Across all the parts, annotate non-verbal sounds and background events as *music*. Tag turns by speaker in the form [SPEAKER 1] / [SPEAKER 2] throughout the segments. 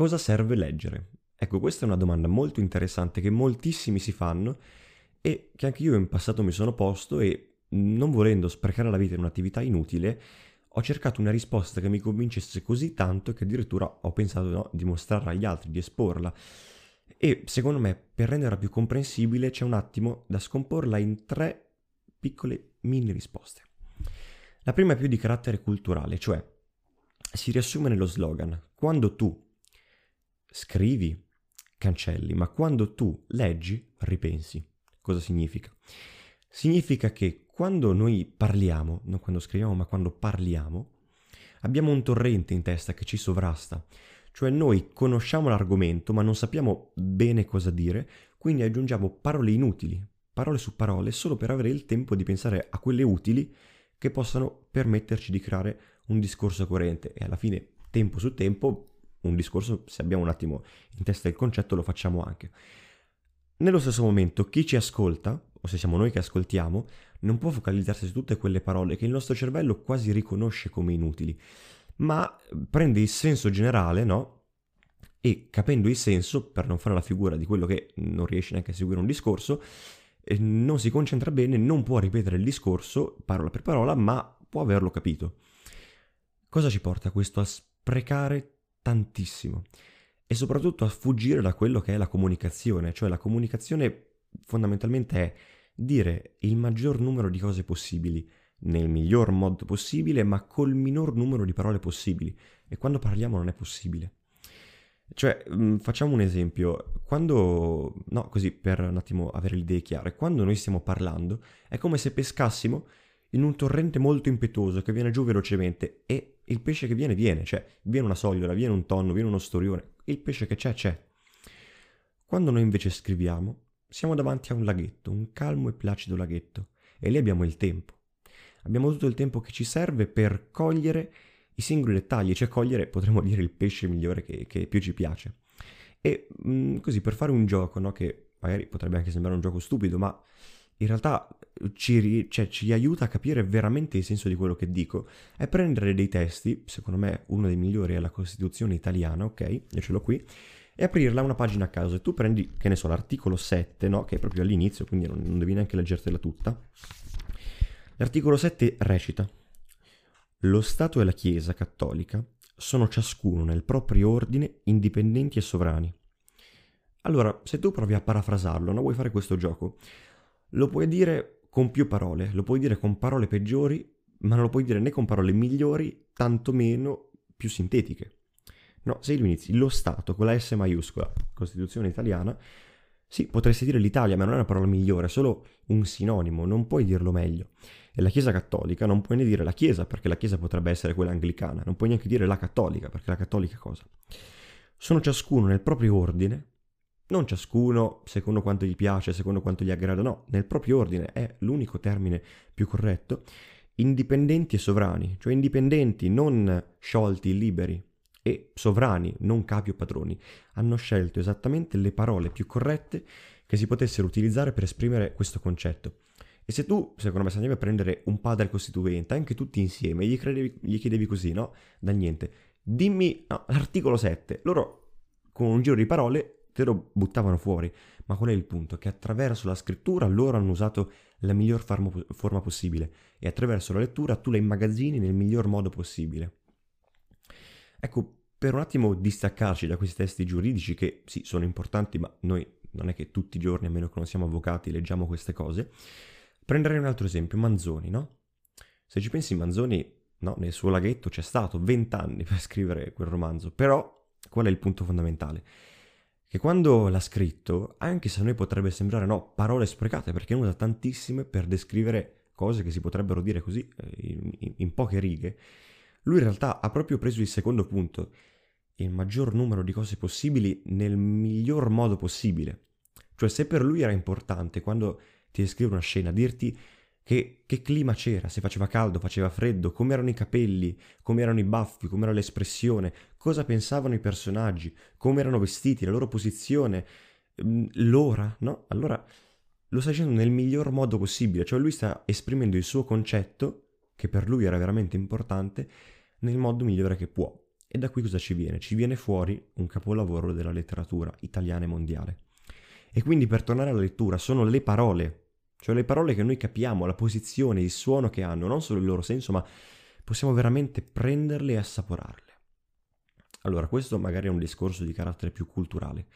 [SPEAKER 1] cosa serve leggere? Ecco, questa è una domanda molto interessante che moltissimi si fanno e che anche io in passato mi sono posto e non volendo sprecare la vita in un'attività inutile, ho cercato una risposta che mi convincesse così tanto che addirittura ho pensato no, di mostrarla agli altri, di esporla. E secondo me, per renderla più comprensibile, c'è un attimo da scomporla in tre piccole mini risposte. La prima è più di carattere culturale, cioè si riassume nello slogan. Quando tu scrivi, cancelli, ma quando tu leggi, ripensi. Cosa significa? Significa che quando noi parliamo, non quando scriviamo, ma quando parliamo, abbiamo un torrente in testa che ci sovrasta. Cioè noi conosciamo l'argomento, ma non sappiamo bene cosa dire, quindi aggiungiamo parole inutili, parole su parole, solo per avere il tempo di pensare a quelle utili che possano permetterci di creare un discorso coerente. E alla fine, tempo su tempo, un discorso, se abbiamo un attimo in testa il concetto, lo facciamo anche. Nello stesso momento, chi ci ascolta, o se siamo noi che ascoltiamo, non può focalizzarsi su tutte quelle parole che il nostro cervello quasi riconosce come inutili, ma prende il senso generale, no? E capendo il senso, per non fare la figura di quello che non riesce neanche a seguire un discorso, eh, non si concentra bene, non può ripetere il discorso parola per parola, ma può averlo capito. Cosa ci porta questo a sprecare tantissimo? E soprattutto a fuggire da quello che è la comunicazione, cioè la comunicazione fondamentalmente è dire il maggior numero di cose possibili nel miglior modo possibile, ma col minor numero di parole possibili. E quando parliamo non è possibile. Cioè, mm, facciamo un esempio, quando, no, così per un attimo avere le idee chiare, quando noi stiamo parlando è come se pescassimo in un torrente molto impetuoso che viene giù velocemente e il pesce che viene viene, cioè viene una sogliola, viene un tonno, viene uno storione, il pesce che c'è c'è. Quando noi invece scriviamo, siamo davanti a un laghetto, un calmo e placido laghetto, e lì abbiamo il tempo. Abbiamo tutto il tempo che ci serve per cogliere i singoli dettagli, cioè cogliere, potremmo dire, il pesce migliore che, che più ci piace. E mh, mm, così per fare un gioco, no, che magari potrebbe anche sembrare un gioco stupido, ma in realtà ci, cioè, ci, aiuta a capire veramente il senso di quello che dico, è prendere dei testi, secondo me uno dei migliori è la Costituzione italiana, ok? Io ce l'ho qui, e aprirla una pagina a caso e tu prendi, che ne so, l'articolo 7, no? che è proprio all'inizio, quindi non, non devi neanche leggertela tutta. L'articolo 7 recita Lo Stato e la Chiesa cattolica sono ciascuno nel proprio ordine indipendenti e sovrani. Allora, se tu provi a parafrasarlo, no? vuoi fare questo gioco, lo puoi dire con più parole, lo puoi dire con parole peggiori, ma non lo puoi dire né con parole migliori, tantomeno più sintetiche. No, se tu inizi lo Stato con la S maiuscola, Costituzione italiana, sì, potresti dire l'Italia, ma non è una parola migliore, è solo un sinonimo, non puoi dirlo meglio. E la Chiesa cattolica non puoi ne dire la Chiesa, perché la Chiesa potrebbe essere quella anglicana, non puoi neanche dire la cattolica, perché la cattolica cosa? Sono ciascuno nel proprio ordine, non ciascuno secondo quanto gli piace, secondo quanto gli aggrada, no, nel proprio ordine è l'unico termine più corretto, indipendenti e sovrani, cioè indipendenti, non sciolti, liberi, e sovrani, non capi o padroni, hanno scelto esattamente le parole più corrette che si potessero utilizzare per esprimere questo concetto. E se tu, secondo me, se andiamo a prendere un padre costituente, anche tutti insieme, gli, credevi, gli chiedevi così, no? Da niente. Dimmi no, l'articolo 7. Loro, con un giro di parole, te lo buttavano fuori. Ma qual è il punto? Che attraverso la scrittura loro hanno usato la miglior forma possibile e attraverso la lettura tu la immagazzini nel miglior modo possibile. Ecco, per un attimo distaccarci da questi testi giuridici che sì, sono importanti, ma noi non è che tutti i giorni, a meno che non siamo avvocati, leggiamo queste cose, prenderei un altro esempio, Manzoni, no? Se ci pensi, Manzoni, no, nel suo laghetto c'è stato vent'anni per *laughs* scrivere quel romanzo, però qual è il punto fondamentale? Che quando l'ha scritto, anche se a noi potrebbe sembrare, no, parole sprecate, perché ne usa tantissime per descrivere cose che si potrebbero dire così, eh, in, in, in poche righe, lui in realtà ha proprio preso il secondo punto, il maggior numero di cose possibili nel miglior modo possibile. Cioè se per lui era importante quando ti descrive una scena dirti che, che, clima c'era, se faceva caldo, faceva freddo, come erano i capelli, come erano i baffi, come era l'espressione, cosa pensavano i personaggi, come erano vestiti, la loro posizione, mm, l'ora, no? Allora lo sta facendo nel miglior modo possibile, cioè lui sta esprimendo il suo concetto che per lui era veramente importante, nel modo migliore che può. E da qui cosa ci viene? Ci viene fuori un capolavoro della letteratura italiana e mondiale. E quindi per tornare alla lettura sono le parole, cioè le parole che noi capiamo, la posizione, il suono che hanno, non solo il loro senso, ma possiamo veramente prenderle e assaporarle. Allora, questo magari è un discorso di carattere più culturale.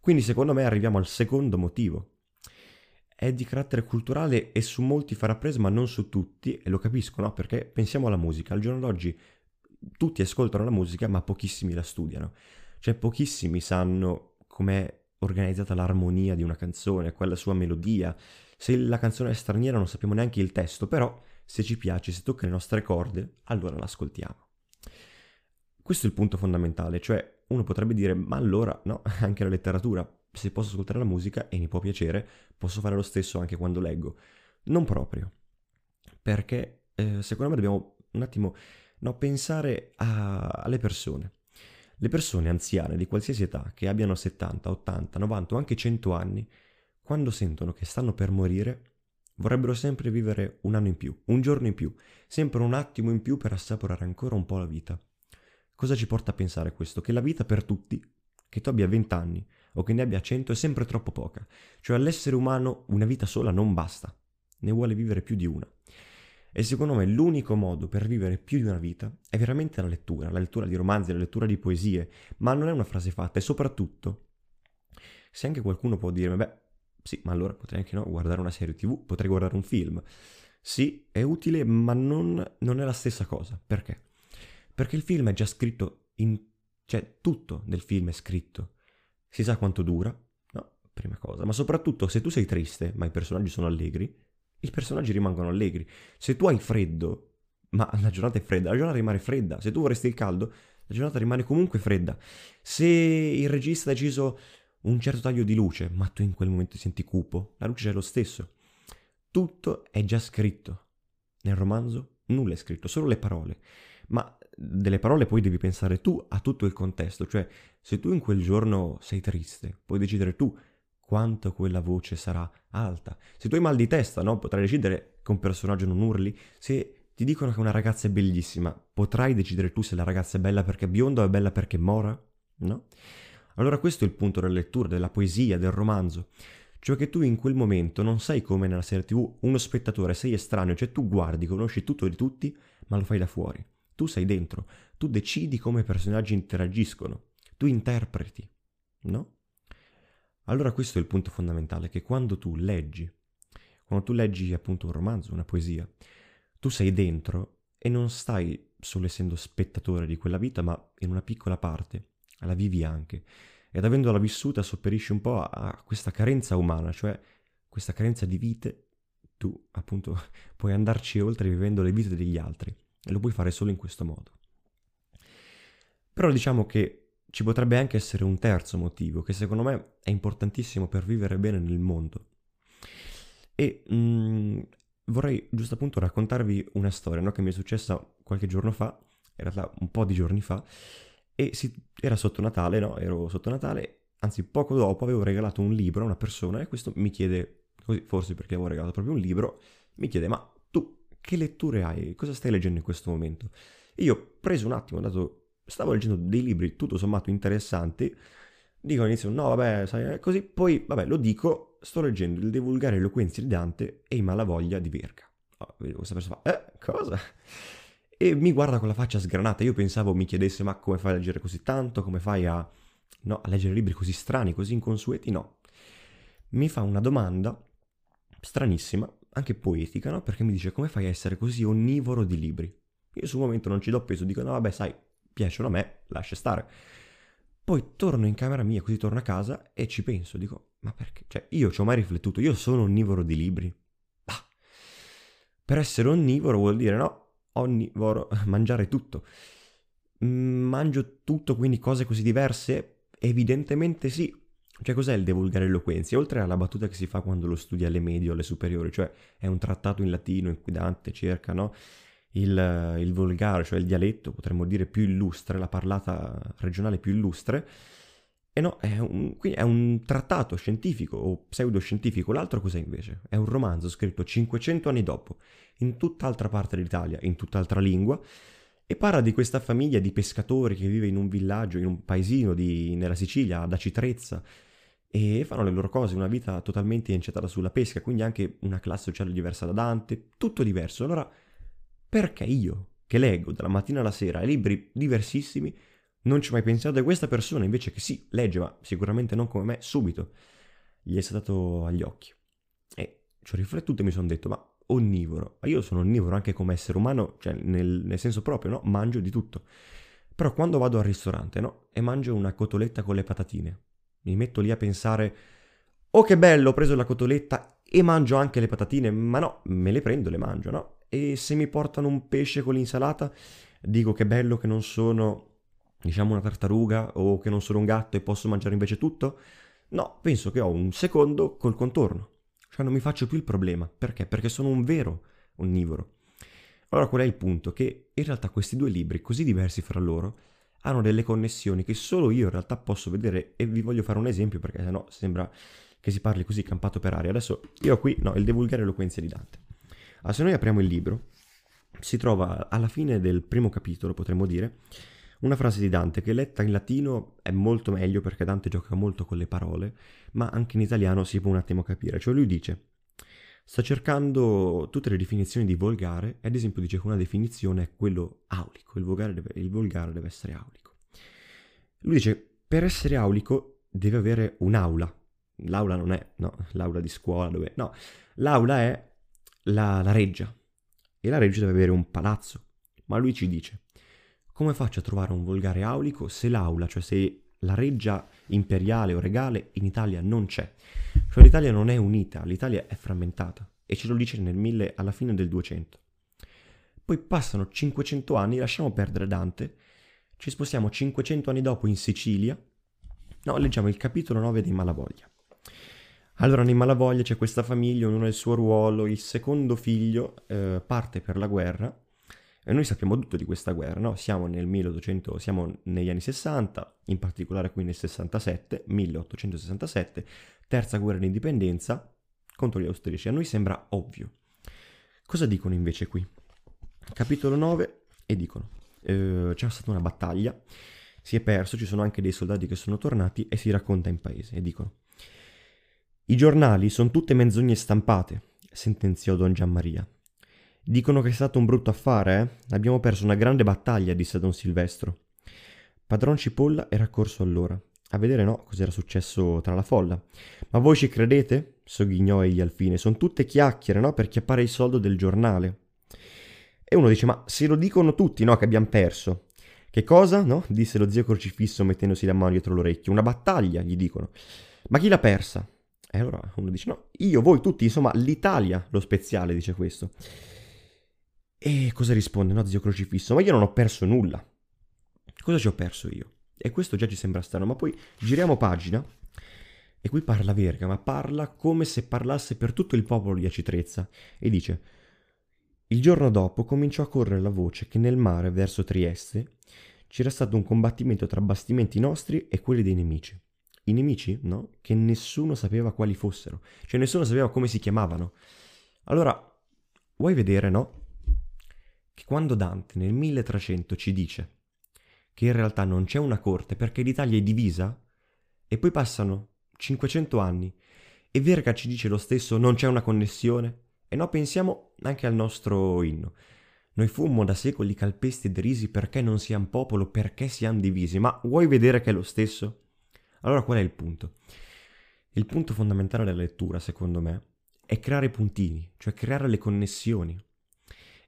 [SPEAKER 1] Quindi secondo me arriviamo al secondo motivo. È di carattere culturale e su molti farà presa, ma non su tutti, e lo capisco, no? Perché pensiamo alla musica. Al giorno d'oggi tutti ascoltano la musica, ma pochissimi la studiano. Cioè pochissimi sanno com'è organizzata l'armonia di una canzone, quella sua melodia. Se la canzone è straniera non sappiamo neanche il testo, però se ci piace, se tocca le nostre corde, allora l'ascoltiamo. Questo è il punto fondamentale, cioè uno potrebbe dire, ma allora no, *laughs* anche la letteratura, se posso ascoltare la musica e mi può piacere, posso fare lo stesso anche quando leggo. Non proprio, perché eh, secondo me dobbiamo un attimo no, pensare a, alle persone. Le persone anziane di qualsiasi età, che abbiano 70, 80, 90 o anche 100 anni, quando sentono che stanno per morire, vorrebbero sempre vivere un anno in più, un giorno in più, sempre un attimo in più per assaporare ancora un po' la vita. Cosa ci porta a pensare questo? Che la vita per tutti, che tu abbia 20 anni o che ne abbia 100, è sempre troppo poca. Cioè all'essere umano una vita sola non basta, ne vuole vivere più di una. E secondo me l'unico modo per vivere più di una vita è veramente la lettura, la lettura di romanzi, la lettura di poesie, ma non è una frase fatta e soprattutto, se anche qualcuno può dire, beh, sì, ma allora potrei anche no, guardare una serie tv, potrei guardare un film. Sì, è utile, ma non, non è la stessa cosa. Perché? Perché il film è già scritto in... cioè tutto del film è scritto. Si sa quanto dura, no, prima cosa, ma soprattutto se tu sei triste, ma i personaggi sono allegri, i personaggi rimangono allegri. Se tu hai freddo, ma la giornata è fredda, la giornata rimane fredda. Se tu vorresti il caldo, la giornata rimane comunque fredda. Se il regista ha deciso un certo taglio di luce, ma tu in quel momento ti senti cupo, la luce c'è lo stesso. Tutto è già scritto. Nel romanzo nulla è scritto, solo le parole. Ma delle parole poi devi pensare tu a tutto il contesto, cioè se tu in quel giorno sei triste, puoi decidere tu quanto quella voce sarà alta. Se tu hai mal di testa, no? Potrai decidere che un personaggio non urli. Se ti dicono che una ragazza è bellissima, potrai decidere tu se la ragazza è bella perché è bionda o è bella perché mora? No? Allora questo è il punto della lettura, della poesia, del romanzo. Cioè che tu in quel momento non sei come nella serie tv uno spettatore, sei estraneo, cioè tu guardi, conosci tutto di tutti, ma lo fai da fuori. Tu sei dentro, tu decidi come i personaggi interagiscono, tu interpreti, no? Allora questo è il punto fondamentale, che quando tu leggi, quando tu leggi appunto un romanzo, una poesia, tu sei dentro e non stai solo essendo spettatore di quella vita, ma in una piccola parte, la vivi anche. Ed avendola vissuta sopperisci un po' a, questa carenza umana, cioè questa carenza di vite, tu appunto *laughs* puoi andarci oltre vivendo le vite degli altri. E lo puoi fare solo in questo modo. Però diciamo che ci potrebbe anche essere un terzo motivo che secondo me è importantissimo per vivere bene nel mondo. E mh, mm, vorrei giusto appunto raccontarvi una storia no, che mi è successa qualche giorno fa, in realtà un po' di giorni fa, e si, era sotto Natale, no? Ero sotto Natale, anzi poco dopo avevo regalato un libro a una persona e questo mi chiede, così forse perché avevo regalato proprio un libro, mi chiede ma che letture hai? Cosa stai leggendo in questo momento? E io ho preso un attimo, dato, stavo leggendo dei libri tutto sommato interessanti, dico all'inizio no vabbè, sai, così, poi vabbè lo dico, sto leggendo il divulgare eloquenza di Dante e i malavoglia di Verga. Oh, vedo questa persona fa, eh, cosa? E mi guarda con la faccia sgranata, io pensavo mi chiedesse ma come fai a leggere così tanto, come fai a, no, a leggere libri così strani, così inconsueti? No. Mi fa una domanda stranissima, anche poetica, no? Perché mi dice come fai a essere così onnivoro di libri? Io sul momento non ci do peso, dico no vabbè sai, piacciono a me, lascia stare. Poi torno in camera mia, così torno a casa e ci penso, dico ma perché? Cioè io ci ho mai riflettuto, io sono onnivoro di libri. Ah. Per essere onnivoro vuol dire no, onnivoro, *laughs* mangiare tutto. Mm, mangio tutto, quindi cose così diverse? Evidentemente sì, cioè, cos'è il De Vulgare? Oltre alla battuta che si fa quando lo studi alle medie o alle superiori, cioè è un trattato in latino in cui Dante cerca no? Il, il volgare, cioè il dialetto, potremmo dire più illustre, la parlata regionale più illustre. E no, è un, è un trattato scientifico o pseudoscientifico. L'altro cos'è invece? È un romanzo scritto 500 anni dopo, in tutt'altra parte d'Italia, in tutt'altra lingua, E parla di questa famiglia di pescatori che vive in un villaggio, in un paesino di, nella Sicilia, ad Acitrezza, e fanno le loro cose, una vita totalmente incentrata sulla pesca, quindi anche una classe sociale diversa da Dante, tutto diverso. Allora, perché io, che leggo dalla mattina alla sera libri diversissimi, non ci ho mai pensato e questa persona invece che sì, legge, ma sicuramente non come me, subito, gli è saltato agli occhi. E ci ho riflettuto e mi sono detto, ma onnivoro, io sono onnivoro anche come essere umano, cioè nel, nel senso proprio, no? Mangio di tutto. Però quando vado al ristorante, no? E mangio una cotoletta con le patatine, mi metto lì a pensare, oh che bello, ho preso la cotoletta e mangio anche le patatine, ma no, me le prendo, le mangio, no? E se mi portano un pesce con l'insalata, dico che bello che non sono, diciamo, una tartaruga o che non sono un gatto e posso mangiare invece tutto? No, penso che ho un secondo col contorno. Cioè non mi faccio più il problema. Perché? Perché sono un vero onnivoro. Allora qual è il punto? Che in realtà questi due libri, così diversi fra loro, hanno delle connessioni che solo io in realtà posso vedere e vi voglio fare un esempio perché sennò sembra che si parli così campato per aria. Adesso io qui, no, il divulgare eloquenza di Dante. Se noi apriamo il libro, si trova alla fine del primo capitolo, potremmo dire, una frase di Dante che letta in latino è molto meglio perché Dante gioca molto con le parole, ma anche in italiano si può un attimo capire. Cioè lui dice, sta cercando tutte le definizioni di volgare, e ad esempio dice che una definizione è quello aulico, il volgare deve, il volgare deve essere aulico. Lui dice, per essere aulico deve avere un'aula. L'aula non è, no, l'aula di scuola dove... No, l'aula è la, la reggia. E la reggia deve avere un palazzo. Ma lui ci dice, come faccio a trovare un volgare aulico se l'aula, cioè se la reggia imperiale o regale in Italia non c'è? Cioè l'Italia non è unita, l'Italia è frammentata e ce lo dice nel 1000 alla fine del 200. Poi passano 500 anni, lasciamo perdere Dante, ci spostiamo 500 anni dopo in Sicilia, no, leggiamo il capitolo 9 dei Malavoglia. Allora nei Malavoglia c'è questa famiglia, ognuno ha il suo ruolo, il secondo figlio eh, parte per la guerra e noi sappiamo tutto di questa guerra, no? Siamo nel 1800, siamo negli anni 60, in particolare qui nel 67, 1867, terza guerra d'indipendenza contro gli austriaci. A noi sembra ovvio. Cosa dicono invece qui? Capitolo 9 e dicono, eh, c'è stata una battaglia, si è perso, ci sono anche dei soldati che sono tornati e si racconta in paese e dicono, i giornali sono tutte menzogne stampate, sentenziò Don Gianmaria. Dicono che è stato un brutto affare, eh? Abbiamo perso una grande battaglia, disse Don Silvestro. Padron Cipolla era accorso allora, a vedere no cos'era successo tra la folla. Ma voi ci credete? sogghignò egli al fine. Sono tutte chiacchiere, no? Per chiappare il soldo del giornale. E uno dice, ma se lo dicono tutti, no? Che abbiamo perso. Che cosa? No? disse lo zio crocifisso mettendosi la mano dietro l'orecchio. Una battaglia, gli dicono. Ma chi l'ha persa? E allora uno dice, no, io, voi tutti, insomma, l'Italia, lo speziale, dice questo. E cosa risponde? No, zio crocifisso, ma io non ho perso nulla. Cosa ci ho perso io? E questo già ci sembra strano, ma poi giriamo pagina e qui parla Verga, ma parla come se parlasse per tutto il popolo di Acitrezza e dice il giorno dopo cominciò a correre la voce che nel mare verso Trieste c'era stato un combattimento tra bastimenti nostri e quelli dei nemici. I nemici, no? Che nessuno sapeva quali fossero, cioè nessuno sapeva come si chiamavano. Allora, vuoi vedere, no? che quando Dante nel 1300 ci dice che in realtà non c'è una corte perché l'Italia è divisa, e poi passano 500 anni e Verga ci dice lo stesso non c'è una connessione, e no pensiamo anche al nostro inno. Noi fummo da secoli calpesti e derisi perché non siamo popolo, perché siamo divisi, ma vuoi vedere che è lo stesso? Allora qual è il punto? Il punto fondamentale della lettura, secondo me, è creare puntini, cioè creare le connessioni.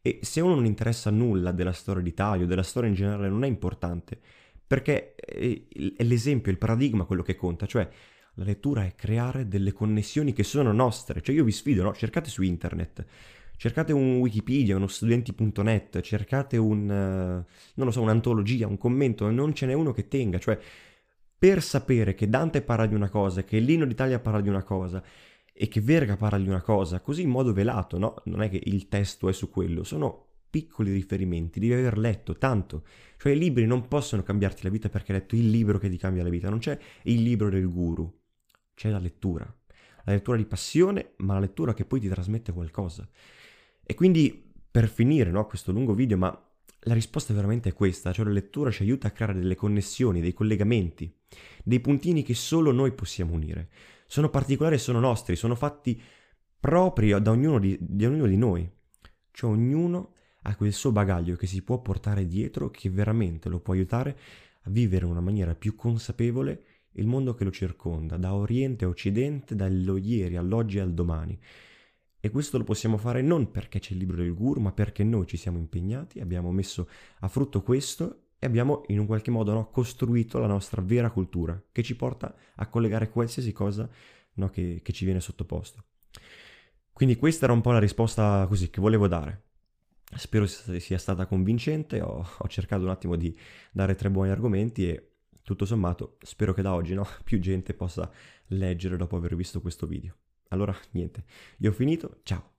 [SPEAKER 1] E se uno non interessa nulla della storia d'Italia o della storia in generale non è importante, perché è l'esempio, il paradigma quello che conta, cioè la lettura è creare delle connessioni che sono nostre, cioè io vi sfido, no? cercate su internet, cercate un Wikipedia, uno studenti.net, cercate un, uh, non lo so, un'antologia, un commento, non ce n'è uno che tenga, cioè per sapere che Dante parla di una cosa, che l'Inno d'Italia parla di una cosa, e che Verga parla di una cosa così in modo velato, no? Non è che il testo è su quello, sono piccoli riferimenti, devi aver letto tanto. Cioè i libri non possono cambiarti la vita perché hai letto il libro che ti cambia la vita, non c'è il libro del guru, c'è la lettura. La lettura di passione, ma la lettura che poi ti trasmette qualcosa. E quindi, per finire, no, questo lungo video, ma la risposta veramente è questa, cioè la lettura ci aiuta a creare delle connessioni, dei collegamenti, dei puntini che solo noi possiamo unire. Sono particolari e sono nostri, sono fatti propri da ognuno di, di ognuno di noi. Cioè ognuno ha quel suo bagaglio che si può portare dietro, che veramente lo può aiutare a vivere in una maniera più consapevole il mondo che lo circonda, da oriente a occidente, dallo ieri all'oggi e al domani. E questo lo possiamo fare non perché c'è il libro del guru, ma perché noi ci siamo impegnati, abbiamo messo a frutto questo e abbiamo in un qualche modo no, costruito la nostra vera cultura, che ci porta a collegare qualsiasi cosa no, che, che ci viene sottoposto. Quindi questa era un po' la risposta così che volevo dare. Spero sia stata convincente, ho, ho, cercato un attimo di dare tre buoni argomenti e tutto sommato spero che da oggi no, *laughs* più gente possa leggere dopo aver visto questo video. Allora niente, io ho finito, ciao!